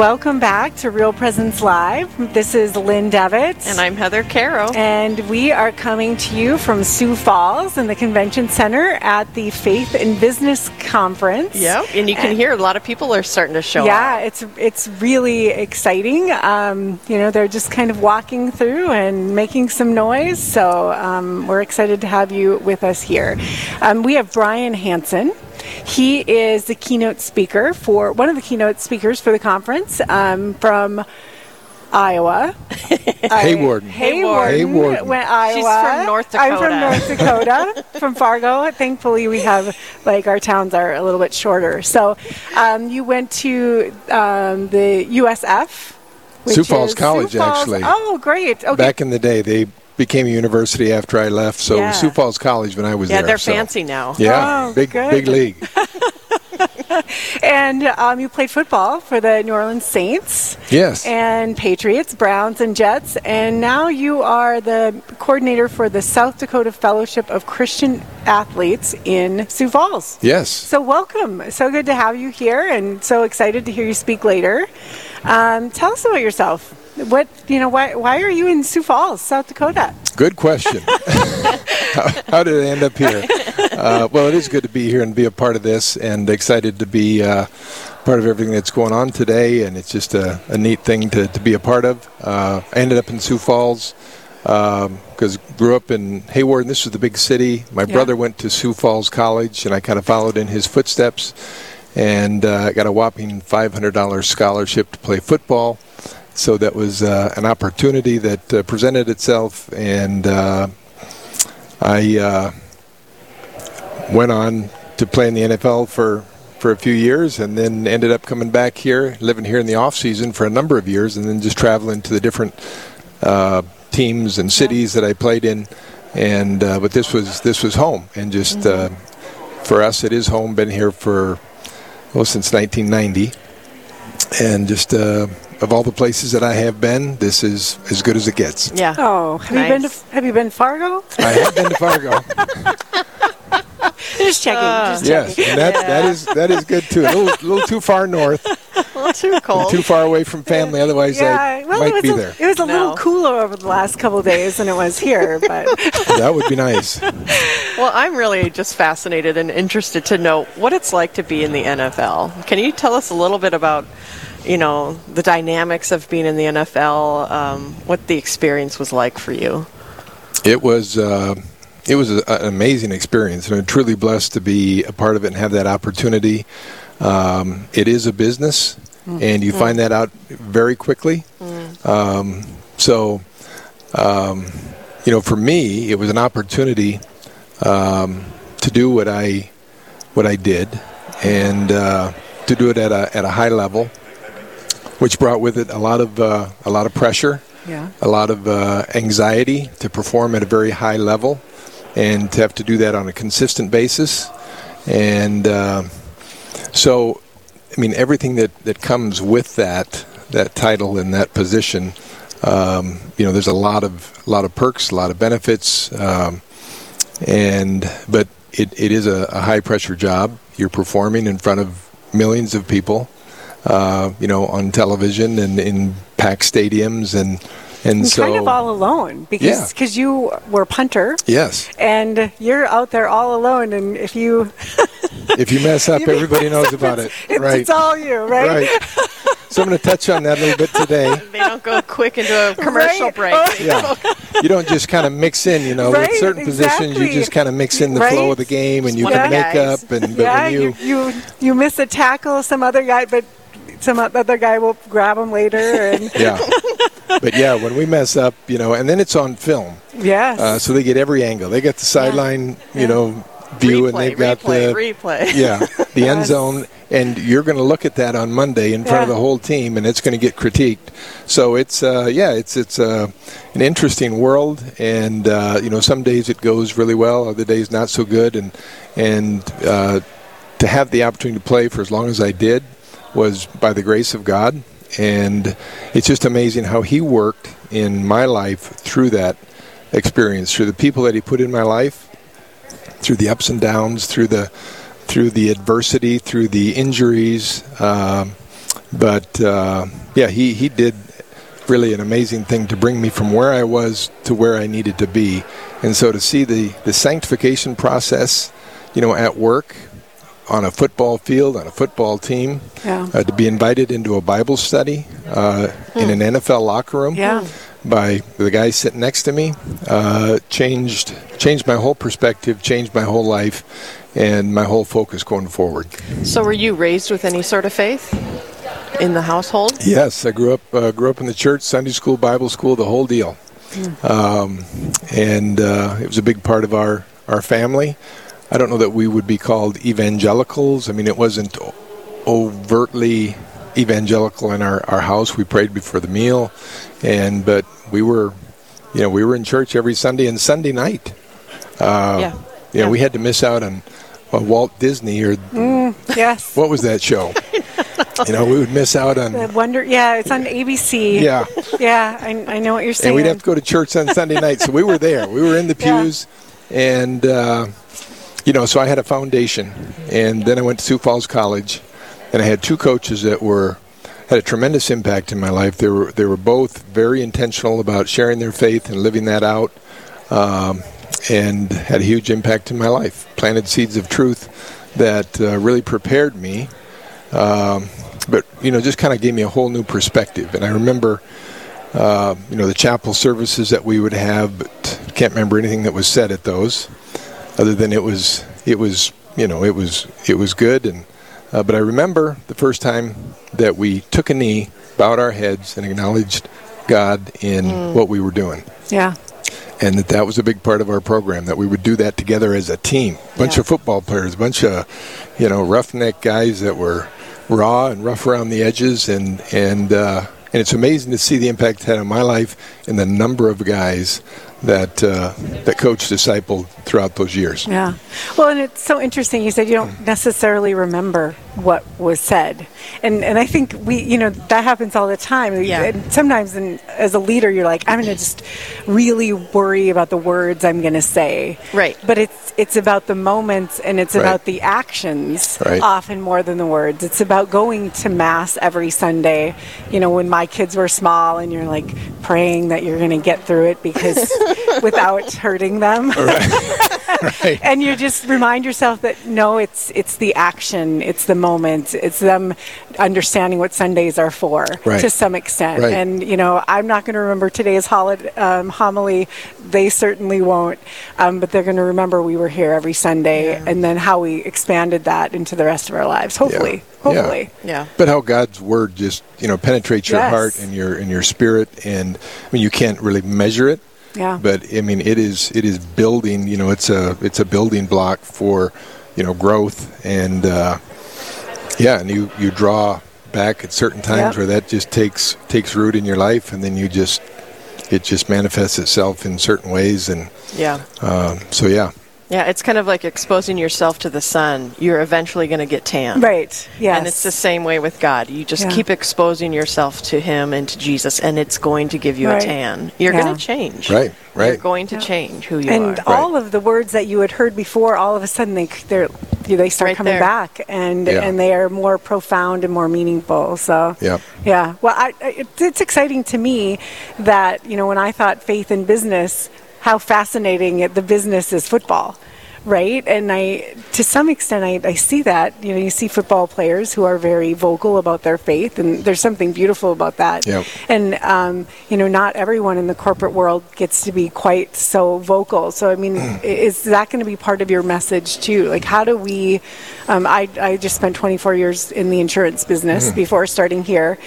Welcome back to Real Presence Live. This is Lynn Devitt. And I'm Heather Caro. And we are coming to you from Sioux Falls in the Convention Center at the Faith in Business Conference. Yep. And you can and hear a lot of people are starting to show yeah, up. Yeah, it's it's really exciting. Um, you know, they're just kind of walking through and making some noise. So um, we're excited to have you with us here. Um, we have Brian Hansen. He is the keynote speaker for one of the keynote speakers for the conference um, from Iowa. Hawarden. Hawarden. Hawarden. Went Iowa. She's from North Dakota. I'm from North Dakota, from Fargo. Thankfully, we have like our towns are a little bit shorter. So, um, you went to um, the USF. Sioux Falls College, Sioux Falls. actually. Oh, great. Okay. Back in the day, they became a university after I left. So Yeah. Sioux Falls College when I was yeah, there. they're so- fancy now. Yeah, Oh, big good. big league. and um, you played football for the New Orleans Saints. Yes. and Patriots, Browns, and Jets. And now you are the coordinator for the South Dakota Fellowship of Christian Athletes in Sioux Falls. yes. So, welcome. So good to have you here, and so excited to hear you speak later. Um, tell us about yourself. What you know? Why why are you in Sioux Falls, South Dakota? Good question. how, how did I end up here? Uh, well, it is good to be here and be a part of this, and excited to be uh, part of everything that's going on today. And it's just a, a neat thing to, to be a part of. Uh, I ended up in Sioux Falls because grew up in Hayward, and this was the big city. My Yeah. brother went to Sioux Falls College, and I kind of followed in his footsteps, and uh, got a whopping $500 scholarship to play football. So that was uh, an opportunity that uh, presented itself, and uh, I uh, went on to play in the NFL for, for a few years, and then ended up coming back here, living here in the off season for a number of years, and then just traveling to the different uh, teams and cities that I played in. And uh, but this was this was home, and just uh, for us, it is home. Been here for well since 1990, and just uh, of all the places that I have been, this is as good as it gets. Yeah. Oh, have you been to Nice. Have you been to Fargo? I have been to Fargo. Just checking. just uh, yes, checking. and that that is that is good too. A little, little too far north, A little too cold. too far away from family. Otherwise, Yeah, I well, it might was be a, there. It was a No. little cooler over the last couple of days than it was here, but That would be nice. Well, I'm really just fascinated and interested to know what it's like to be in the NFL. Can you tell us a little bit about, you know, the dynamics of being in the NFL, um, what the experience was like for you? It was uh, it was a, an amazing experience, and I'm truly blessed to be a part of it and have that opportunity. Um, it is a business, and you find that out very quickly. Um, so, um, you know, for me, it was an opportunity um, to do what I what I did, and uh, to do it at a at a high level, which brought with it a lot of uh, a lot of pressure yeah. a lot of uh, anxiety to perform at a very high level and to have to do that on a consistent basis. And uh, so, I mean, everything that, that comes with that, that title and that position, um, you know, there's a lot of, lot of perks, a lot of benefits. Um, and, but it, it is a, a high pressure job. You're performing in front of millions of people, uh, you know, on television and in packed stadiums and, and so kind of all alone because Yeah. because you were a punter yes and you're out there all alone, and if you if you mess up you everybody mess knows up, about it it's, it's, right it's all you, right? right so i'm going to touch on that a little bit today They don't go quick into a commercial Right. break. Oh, yeah you don't just kind of mix in you know Right, with certain positions you just kind of mix in the Right. flow of the game and you can make guys. up and but yeah, when you, you, you you miss a tackle, some other guy, but some other guy will grab him later, and yeah. But yeah when we mess up you know and then it's on film. Yes, uh, so they get every angle. They get the sideline you know view and they've got replay, the replay. yeah the end zone. And you're going to look at that on monday in front of the whole team and it's going to get critiqued. So it's uh, yeah it's it's uh, an interesting world and uh, you know some days it goes really well other days not so good. And and uh, to have the opportunity to play for as long as i did was by the grace of god and it's just amazing how he worked in my life through that experience, through the people that he put in my life, through the ups and downs, through the through the adversity, through the injuries. Um, but uh, yeah, he, he did really an amazing thing to bring me from where I was to where I needed to be. And so to see the, the sanctification process, you know, at work, on a football field, on a football team, Yeah. uh, to be invited into a Bible study uh, in an NFL locker room Yeah. by the guy sitting next to me uh, changed changed my whole perspective, changed my whole life, and my whole focus going forward. So, were you raised with any sort of faith in the household? Yes, I grew up uh, grew up in the church, Sunday school, Bible school, the whole deal, um, and uh, it was a big part of our our family. I don't know that we would be called evangelicals. I mean, it wasn't overtly evangelical in our, our house. We prayed before the meal, and but we were, you know, we were in church every Sunday and Sunday night. Uh, yeah. You know, we had to miss out on uh, Walt Disney or Yes. what was that show? you know, we would miss out on. The Wonder. Yeah, it's on ABC. Yeah. Yeah, I, I know what you're saying. and we'd have to go to church on Sunday night. So we were there. We were in the Yeah. pews, and uh, you know, so I had a foundation, and then I went to Sioux Falls College, and I had two coaches that were had a tremendous impact in my life. They were they were both very intentional about sharing their faith and living that out, um, and had a huge impact in my life. Planted seeds of truth that uh, really prepared me. Um, but you know, just kind of gave me a whole new perspective. And I remember uh, you know, the chapel services that we would have, but can't remember anything that was said at those, other than it was it was you know it was it was good. And uh, but I remember the first time that we took a knee, bowed our heads, and acknowledged God in what we were doing. Yeah. And that that was a big part of our program. That we would do that together as a team. Bunch Yeah. of football players, bunch of, you know, roughneck guys that were raw and rough around the edges, and and uh, and it's amazing to see the impact it had on my life and the number of guys that uh, that coach discipled throughout those years. Yeah. Well, and it's so interesting. You said you don't necessarily remember what was said, and and I think we, you know, that happens all the time. Yeah. And sometimes, in, as a leader, you're like, I'm going to just really worry about the words I'm going to say. Right. But it's it's about the moments and it's Right. about the actions Right. often more than the words. It's about going to mass every Sunday. You know, when my kids were small, and you're like praying that you're going to get through it because without hurting them Right. and you just remind yourself that no it's it's the action it's the moment it's them understanding what sundays are for Right. to some extent Right. and you know i'm not going to remember today's holiday, um, homily they certainly won't um, but they're going to remember we were here every sunday and then how we expanded that into the rest of our lives hopefully Yeah. hopefully Yeah. But how God's word just you know penetrates your Yes. heart and your and your spirit, and I mean you can't really measure it. Yeah. But I mean it is it is building. You know it's a it's a building block for you know growth and uh, yeah, and you you draw back at certain times Yep. where that just takes takes root in your life, and then you just it just manifests itself in certain ways, and Yeah. um, so yeah. Yeah, it's kind of like exposing yourself to the sun. You're eventually going to get tan. right yes And it's the same way with God. You just Yeah. keep exposing yourself to Him and to Jesus, and it's going to give you Right. a tan. You're Yeah. going to change. Right, Right. You're going to Yeah. change who you are. and are. all of the words that you had heard before, all of a sudden they they're, they start Right coming there. back, and Yeah. and they are more profound and more meaningful. So yeah, yeah. Well, I, I, it, it's exciting to me that you know when I thought faith in business, how fascinating it, the business is football. Right, and I, to some extent, I, I see that. You know, you see football players who are very vocal about their faith, and there's something beautiful about that. Yep. And um, you know, not everyone in the corporate world gets to be quite so vocal. So I mean, is that going to be part of your message too? Like, how do we? Um, I I just spent 24 years in the insurance business before starting here.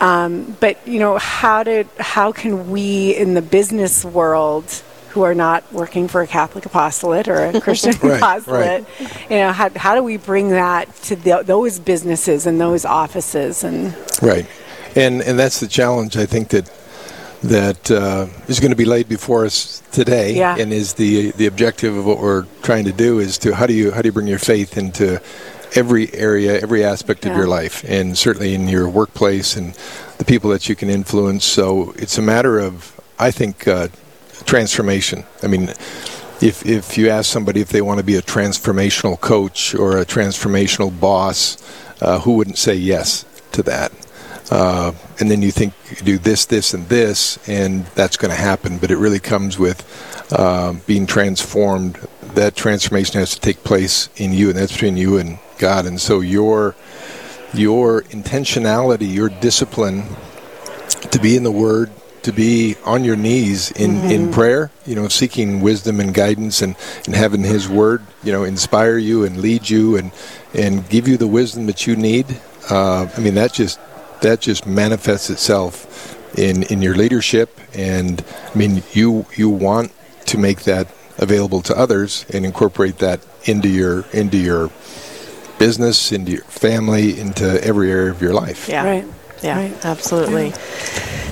Um, but you know, how did how can we in the business world? Who are not working for a Catholic apostolate or a Christian Right, apostolate? You know, how, how do we bring that to the, those businesses and those offices? And Right, and and that's the challenge I think that that uh, is going to be laid before us today, Yeah. and is the the objective of what we're trying to do is to how do you how do you bring your faith into every area, every aspect Yeah. of your life, and certainly in your workplace and the people that you can influence. So it's a matter of, I think, uh, transformation. I mean, if if you ask somebody if they want to be a transformational coach or a transformational boss, uh, who wouldn't say yes to that? Uh, and then you think you do this, this, and this, and that's going to happen. But it really comes with uh, being transformed. That transformation has to take place in you, and that's between you and God. And so your your intentionality, your discipline to be in the Word, to be on your knees in, in prayer, you know, seeking wisdom and guidance and, and having His Word, you know, inspire you and lead you and, and give you the wisdom that you need. Uh, I mean, that just that just manifests itself in, in your leadership. And I mean, you you want to make that available to others and incorporate that into your into your business, into your family, into every area of your life. Yeah. Right. Yeah, Right. absolutely.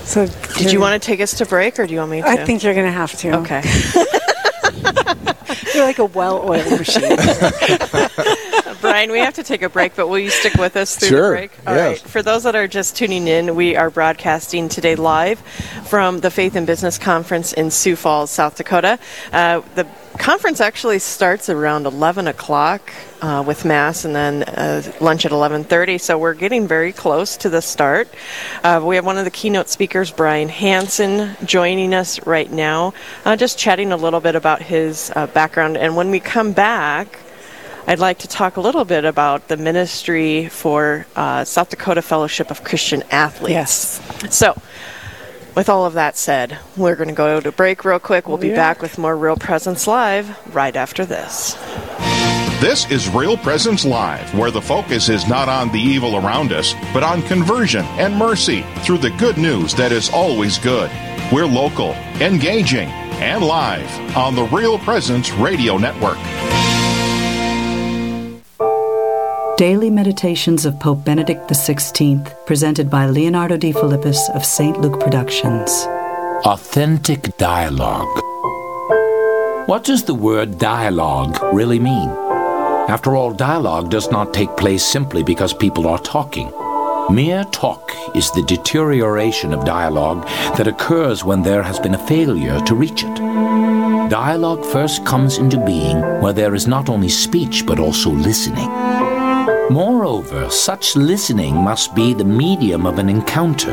So Did you want to take us to break, or do you want me to? I think you're going to have to. Okay. You're like a well-oiled machine. Brian, we have to take a break, but will you stick with us through Sure, the break? All yes. right. For those that are just tuning in, we are broadcasting today live from the Faith and Business Conference in Sioux Falls, South Dakota. Uh, the conference actually starts around 11 o'clock uh, with mass and then uh, lunch at 11.30 so we're getting very close to the start uh, we have one of the keynote speakers brian hansen joining us right now uh, just chatting a little bit about his uh, background and when we come back I'd like to talk a little bit about the ministry for uh, South Dakota Fellowship of Christian Athletes. Yes. So, with all of that said, we're going to go to break real quick. We'll be Yeah. back with more Real Presence Live right after this. This is Real Presence Live, where the focus is not on the evil around us, but on conversion and mercy through the good news that is always good. We're local, engaging, and live on the Real Presence Radio Network. Daily Meditations of Pope Benedict XVI, presented by Leonardo Defilippis of St. Luke Productions. Authentic dialogue. What does the word dialogue really mean? After all, dialogue does not take place simply because people are talking. Mere talk is the deterioration of dialogue that occurs when there has been a failure to reach it. Dialogue first comes into being where there is not only speech but also listening. Moreover, such listening must be the medium of an encounter.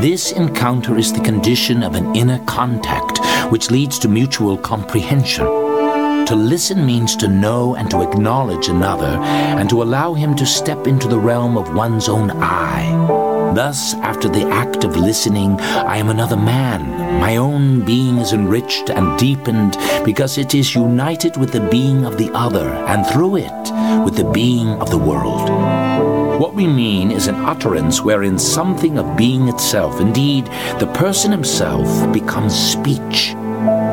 This encounter is the condition of an inner contact, which leads to mutual comprehension. To listen means to know and to acknowledge another, and to allow him to step into the realm of one's own I. Thus, after the act of listening, I am another man. My own being is enriched and deepened because it is united with the being of the other, and through it, with the being of the world. What we mean is an utterance wherein something of being itself, indeed, the person himself, becomes speech.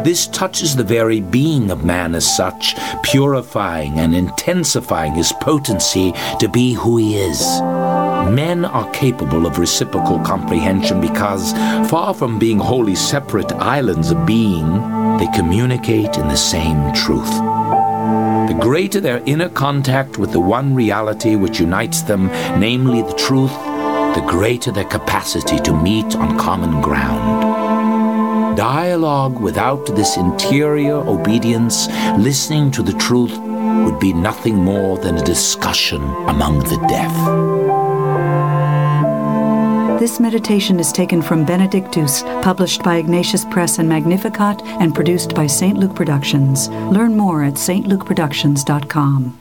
This touches the very being of man as such, purifying and intensifying his potency to be who he is. Men are capable of reciprocal comprehension because, far from being wholly separate islands of being, they communicate in the same truth. The greater their inner contact with the one reality which unites them, namely the truth, the greater their capacity to meet on common ground. Dialogue without this interior obedience, listening to the truth, would be nothing more than a discussion among the deaf. This meditation is taken from Benedictus, published by Ignatius Press and Magnificat, and produced by St. Luke Productions. Learn more at stlukeproductions.com.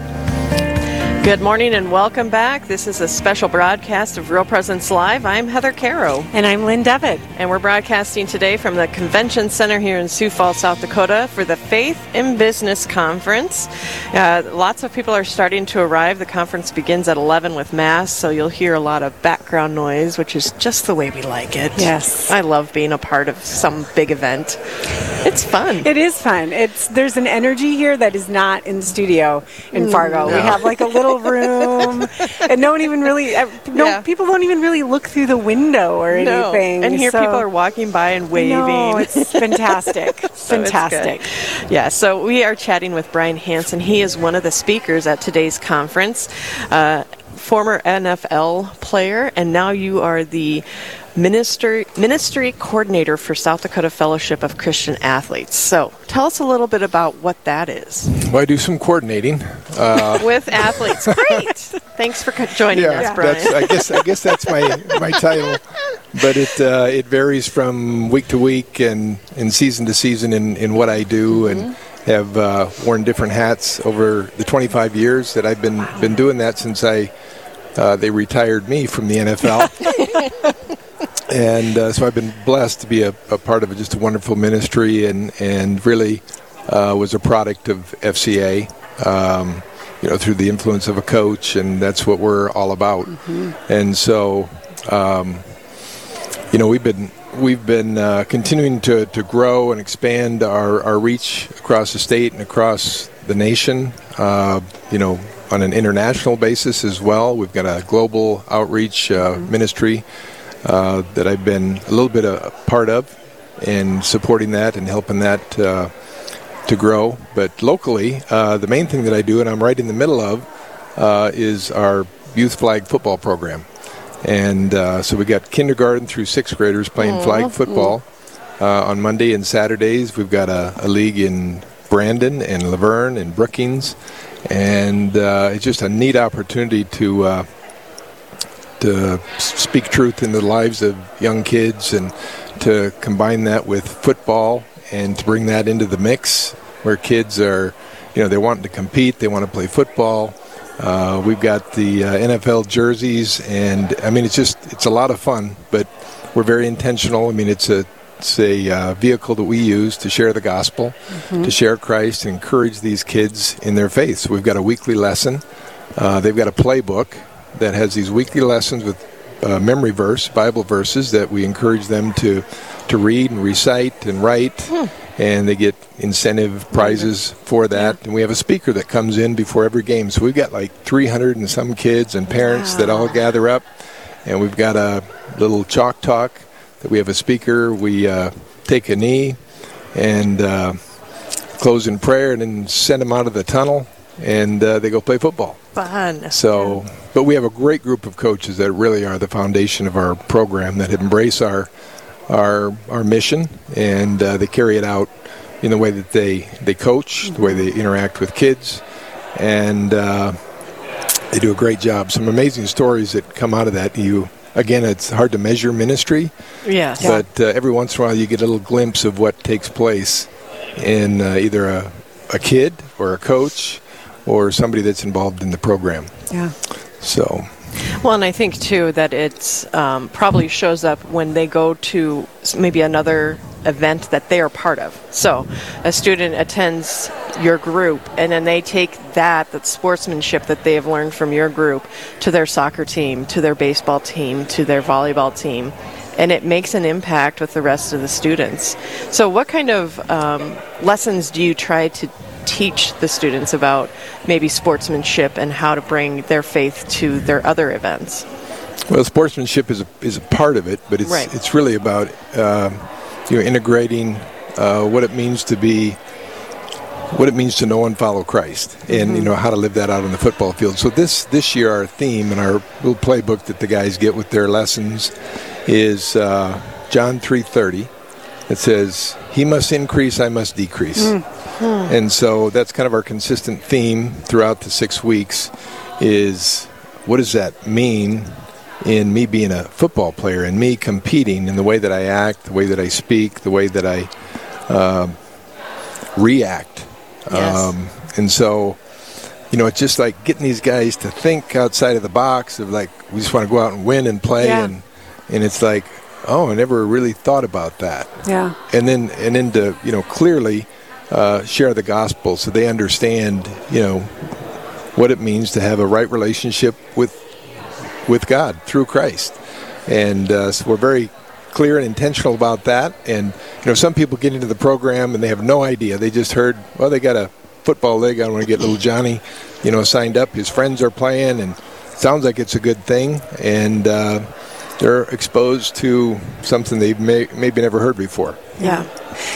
Good morning and welcome back. This is a special broadcast of Real Presence Live. I'm Heather Caro. And I'm Lynn Devitt. And we're broadcasting today from the Convention Center here in Sioux Falls, South Dakota for the Faith in Business Conference. Uh, lots of people are starting to arrive. The conference begins at 11 with Mass, so you'll hear a lot of background noise, which is just the way we like it. Yes. I love being a part of some big event. It's fun. It is fun. It's There's an energy here that is not in the studio in Fargo. No. We have like a little room, and no one even really, no Yeah. people don't even really look through the window or No. anything. And here so- people are walking by and waving. No, it's fantastic. So fantastic. good. Yeah, so we are chatting with Brian Hansen. He is one of the speakers at today's conference. Uh, former NFL player, and now you are the ministry ministry coordinator for South Dakota Fellowship of Christian Athletes. So, tell us a little bit about what that is Well, I do some coordinating. Uh, with athletes. Great. Thanks for joining us, Brian. that's, I guess I guess that's my my title, but it uh, it varies from week to week and, and season to season in, in what I do and have uh, worn different hats over the 25 years that I've been been doing that since I uh, they retired me from the NFL. and uh, so I've been blessed to be a, a part of just a wonderful ministry and and really uh, was a product of FCA. Um, you know, through the influence of a coach, and that's what we're all about. And so, um, you know, we've been we've been uh, continuing to, to grow and expand our, our reach across the state and across the nation. Uh, you know, on an international basis as well. We've got a global outreach uh, ministry uh, that I've been a little bit a part of, and supporting that and helping that uh, to grow. But locally, uh, the main thing that I do, and I'm right in the middle of, uh, is our youth flag football program. And uh, so we got kindergarten through sixth graders playing flag football uh, on Monday and Saturdays. We've got a, a league in Brandon and Luverne and Brookings, and uh, it's just a neat opportunity to uh, to speak truth in the lives of young kids and to combine that with football and to bring that into the mix where kids are, you know, they want to compete, they want to play football. Uh, we've got the uh, NFL jerseys, and I mean, it's just it's a lot of fun, but we're very intentional. I mean, it's a it's a uh, vehicle that we use to share the gospel, to share Christ, and encourage these kids in their faith. So we've got a weekly lesson. Uh, they've got a playbook that has these weekly lessons with uh, memory verse, Bible verses that we encourage them to to read and recite and write, and they get incentive prizes for that. And we have a speaker that comes in before every game. So we've got like 300 and some kids and parents that all gather up, and we've got a little chalk talk that we have a speaker. We uh, take a knee and uh, close in prayer, and then send them out of the tunnel, and uh, they go play football. Fun. So, but we have a great group of coaches that really are the foundation of our program that embrace our our our mission and uh, they carry it out in the way that they they coach, the way they interact with kids, and uh, they do a great job. Some amazing stories that come out of that. You again, it's hard to measure ministry, Yes. but uh, every once in a while you get a little glimpse of what takes place in uh, either a, a kid or a coach or somebody that's involved in the program. Yeah. So, Well, and I think too that it's um, probably shows up when they go to maybe another event that they are part of. So, a student attends your group, and then they take that, that sportsmanship that they have learned from your group, to their soccer team, to their baseball team, to their volleyball team, and it makes an impact with the rest of the students. So, what kind of um, lessons do you try to teach the students about maybe sportsmanship and how to bring their faith to their other events. well, sportsmanship is a, is a part of it, but it's Right. it's really about um, you know integrating uh, what it means to be what it means to know and follow Christ, and you know how to live that out on the football field. So this this year, our theme and our little playbook that the guys get with their lessons is uh, John three thirty. It says, "He must increase, I must decrease." And so that's kind of our consistent theme throughout the six weeks. Is what does that mean in me being a football player and me competing in the way that I act, the way that I speak, the way that I um react? Yes. Um, and so you know, it's just like getting these guys to think outside of the box of like we just want to go out and win and play, Yeah. and and it's like, oh, I never really thought about that. Yeah. And then and then to you know clearly uh, share the gospel so they understand you know what it means to have a right relationship with with God through Christ, and uh, so we're very clear and intentional about that. And you know, some people get into the program and they have no idea. They just heard, well, they got a football league. I want to get little Johnny, you know, signed up. His friends are playing, and sounds like it's a good thing. And uh, they're exposed to something they've may, maybe never heard before. Yeah.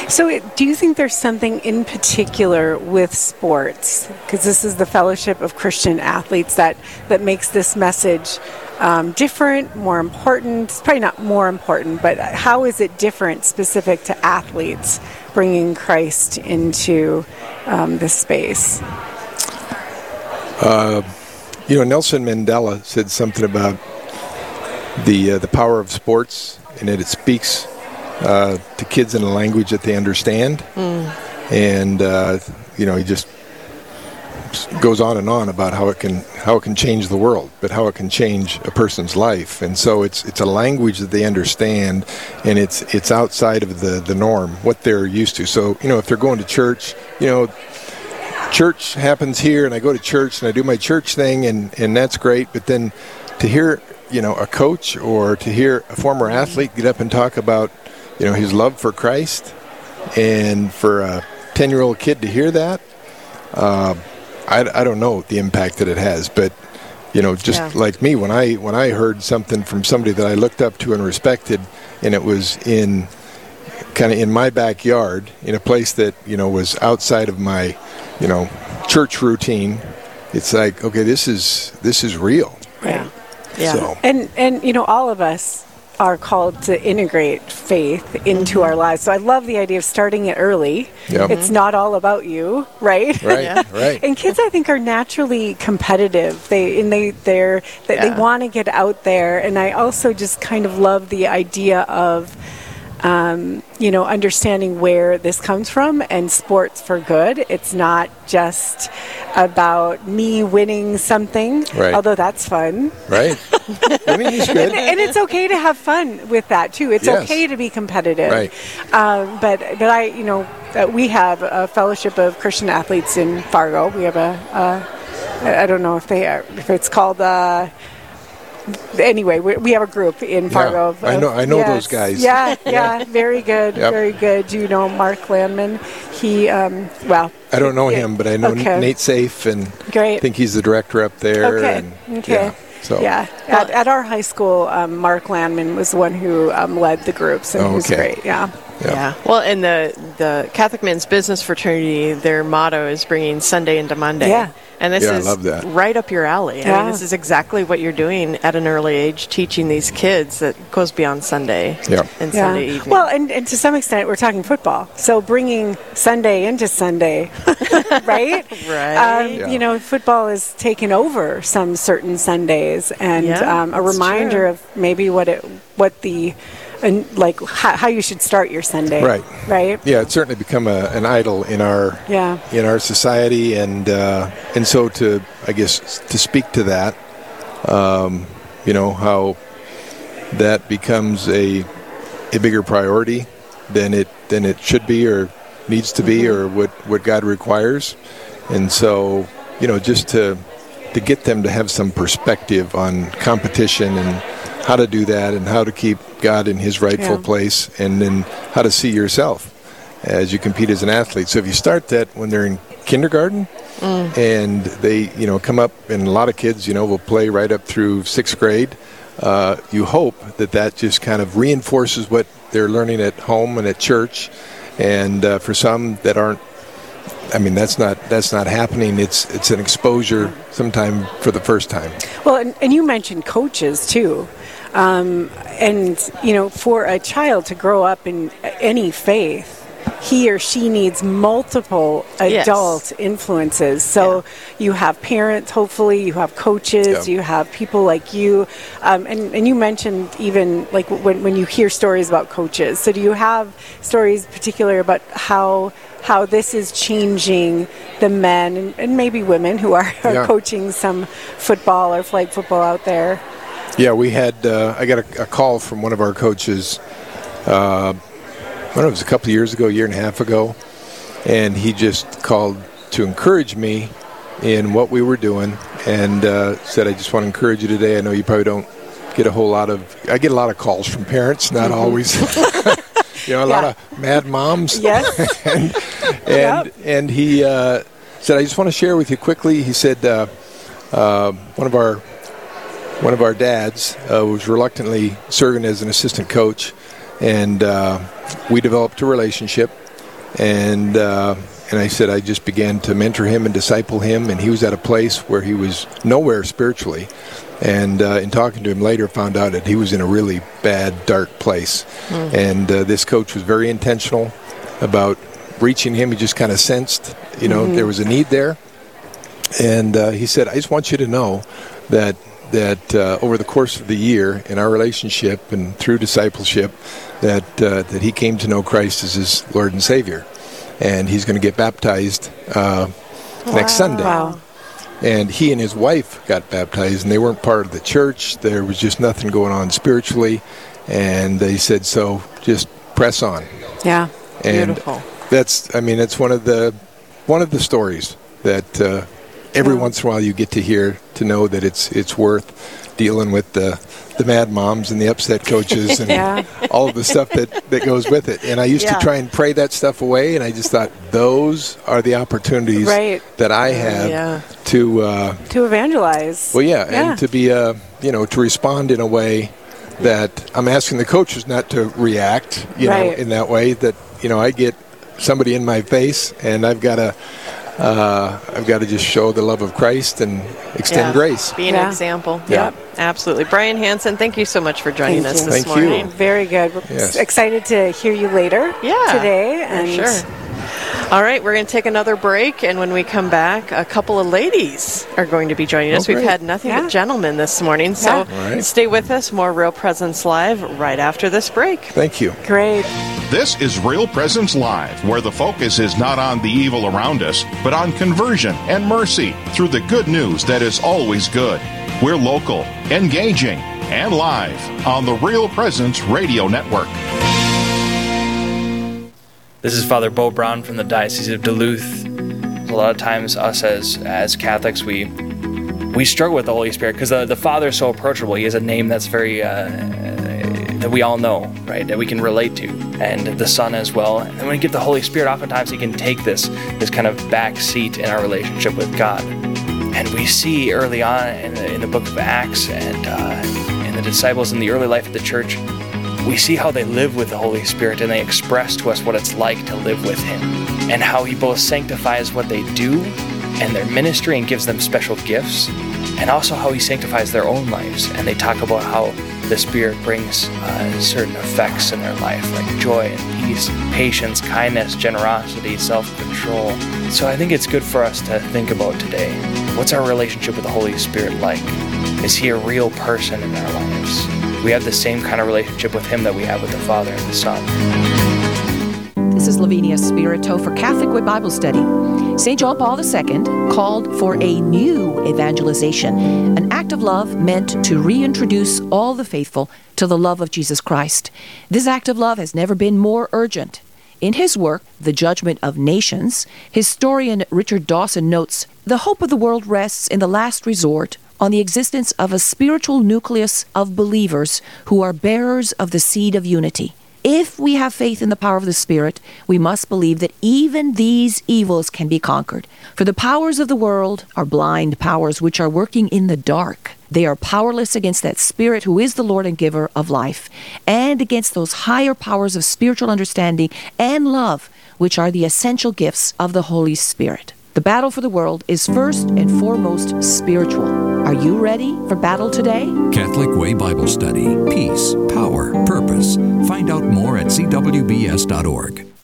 So, it, do you think there's something in particular with sports, because this is the Fellowship of Christian Athletes, that that makes this message um, different, more important? It's probably not more important, but how is it different, specific to athletes, bringing Christ into um, this space? You know, Nelson Mandela said something about the uh, the power of sports and that it speaks uh, to kids in a language that they understand. And uh, you know, he just goes on and on about how it can how it can change the world, but how it can change a person's life. And so it's it's a language that they understand, and it's it's outside of the the norm, what they're used to. So you know, if they're going to church, you know, church happens here and I go to church and I do my church thing and, and that's great. But then to hear, you know, a coach or to hear a former athlete get up and talk about, you know, his love for Christ and for a 10 year old kid to hear that, uh, I, I don't know the impact that it has, but you know, just Yeah. like me, when I, when I heard something from somebody that I looked up to and respected and it was in kind of in my backyard in a place that you know was outside of my you know church routine it's like okay this is this is real Yeah. Yeah. so And and you know, all of us are called to integrate faith into our lives. So I love the idea of starting it early. Yep. It's mm-hmm. not all about you, right? right Yeah. right And kids, I think, are naturally competitive. They and they they're they, they want to get out there. And I also just kind of love the idea of. Um, you know, understanding where this comes from and sports for good. It's not just about me winning something, Right. although that's fun. right winning is good and it's okay to have fun with that too. It's Yes. okay to be competitive. Right. Um, but but I you know uh, we have a fellowship of Christian athletes in Fargo. We have a. a I don't know if they are, if it's called. Uh, Anyway, we, we have a group in Fargo. of- I know- I know yes. those guys. Yeah, yeah, very good, Yep. very good. Do you know Mark Landman? He, um, well, i don't know yeah, him but i know okay. nate safe and Great. i think he's the director up there Okay. and, okay. yeah, so yeah, at, at our high school, um, Mark Landman was the one who um, led the groups, and Oh, he was great. Yeah. yeah. Yeah. Well, and the the Catholic Men's Business Fraternity, their motto is bringing Sunday into Monday. Yeah. And this Yeah, I is love that. right up your alley. I mean, this is exactly what you're doing at an early age, teaching these kids that goes beyond Sunday Yeah. and Sunday evening. Well, and, and to some extent, we're talking football. So bringing Sunday into Sunday, right? Right. Um, Yeah. You know, football is taken over some certain Sundays, and Yeah, um, a reminder true. of maybe what it, what the, and like how, how you should start your Sunday. Right. Right. yeah it's certainly become a, an idol in our Yeah. in our society, and uh, and so to I guess to speak to that, um, you know how that becomes a a bigger priority than it than it should be or needs to be or what what God requires, and so you know just to to get them to have some perspective on competition and how to do that and how to keep God in His rightful Yeah. place, and then how to see yourself as you compete as an athlete. So if you start that when they're in kindergarten and they, you know, come up, and a lot of kids, you know, will play right up through sixth grade. Uh, you hope that that just kind of reinforces what they're learning at home and at church. And uh, for some that aren't, I mean, that's not that's not happening. It's it's an exposure sometime for the first time. Well, and, and you mentioned coaches too. Um, and, you know, for a child to grow up in any faith, he or she needs multiple Yes. adult influences. So you have parents, hopefully, you have coaches, Yeah. you have people like you. Um, and, and you mentioned even like when, when you hear stories about coaches. So do you have stories particular about how how this is changing the men and, and maybe women who are, are Yeah. coaching some football or flag football out there. Yeah, we had. Uh, I got a, a call from one of our coaches. Uh, I don't know, it was a couple of years ago, a year and a half ago, and he just called to encourage me in what we were doing, and uh, said, "I just want to encourage you today. I know you probably don't get a whole lot of. I get a lot of calls from parents, not always. you know, a lot of mad moms. Yes. and Yep. and he uh, said, "I just want to share with you quickly." He said, uh, uh, "One of our one of our dads uh, was reluctantly serving as an assistant coach, and uh, we developed a relationship. And uh, and I said I just began to mentor him and disciple him, and he was at a place where he was nowhere spiritually. And uh, in talking to him later, found out that he was in a really bad, dark place. And uh, this coach was very intentional about reaching him. He just kind of sensed, you know, there was a need there and uh, he said, "I just want you to know that that uh, over the course of the year in our relationship and through discipleship, that uh, that he came to know Christ as his Lord and Savior, and he's going to get baptized uh, next Sunday." Wow. And he and his wife got baptized, and they weren't part of the church. There was just nothing going on spiritually, and they said, "So just press on." Yeah. And Beautiful. That's, I mean, it's one of the one of the stories that uh, every once in a while you get to hear to know that it's it's worth dealing with the the mad moms and the upset coaches and Yeah. all of the stuff that that goes with it. And I used Yeah. to try and pray that stuff away, and I just thought those are the opportunities Right. that I have yeah. to. Uh, To evangelize. well, yeah, Yeah. and to be, uh, you know, to respond in a way that I'm asking the coaches not to react, you know, in that way. That you know, I get somebody in my face, and I've got to, uh, I've got to just show the love of Christ and extend Yeah. grace. Be an Yeah. example. Yeah. Yep, absolutely. Brian Hansen, thank you so much for joining Thank us you. this Thank you. morning. Very good. We're Yes. excited to hear you later Yeah, today. for And sure. All right, we're going to take another break, and when we come back, a couple of ladies are going to be joining us. Oh, We've had nothing Yeah. but gentlemen this morning, so Yeah. All right. stay with us. More Real Presence Live right after this break. Thank you. Great. This is Real Presence Live, where the focus is not on the evil around us, but on conversion and mercy through the good news that is always good. We're local, engaging, and live on the Real Presence Radio Network. This is Father Bo Brown from the Diocese of Duluth. A lot of times, us as as Catholics, we we struggle with the Holy Spirit because the, the Father is so approachable. He has a name that's very uh, that we all know, right? That we can relate to, and the Son as well. And when we get the Holy Spirit, oftentimes He can take this this kind of back seat in our relationship with God. And we see early on in the, in the book of Acts and uh, in the disciples in the early life of the church, we see how they live with the Holy Spirit and they express to us what it's like to live with Him and how He both sanctifies what they do and their ministry and gives them special gifts, and also how He sanctifies their own lives. And they talk about how the Spirit brings uh, certain effects in their life, like joy and peace, patience, kindness, generosity, self control. So I think it's good for us to think about today what's our relationship with the Holy Spirit like? Is He a real person in our lives? We have the same kind of relationship with Him that we have with the Father and the Son. This is Lavinia Spirito for Catholic Way Bible Study. St. John Paul II called for a new evangelization, an act of love meant to reintroduce all the faithful to the love of Jesus Christ. This act of love has never been more urgent. In his work, The Judgment of Nations, historian Richard Dawson notes the hope of the world rests in the last resort on the existence of a spiritual nucleus of believers who are bearers of the seed of unity. If we have faith in the power of the Spirit, we must believe that even these evils can be conquered. For the powers of the world are blind powers which are working in the dark. They are powerless against that Spirit who is the Lord and giver of life, and against those higher powers of spiritual understanding and love, which are the essential gifts of the Holy Spirit. The battle for the world is first and foremost spiritual. Are you ready for battle today? Catholic Way Bible Study. Peace, power, purpose. Find out more at cwbs.org.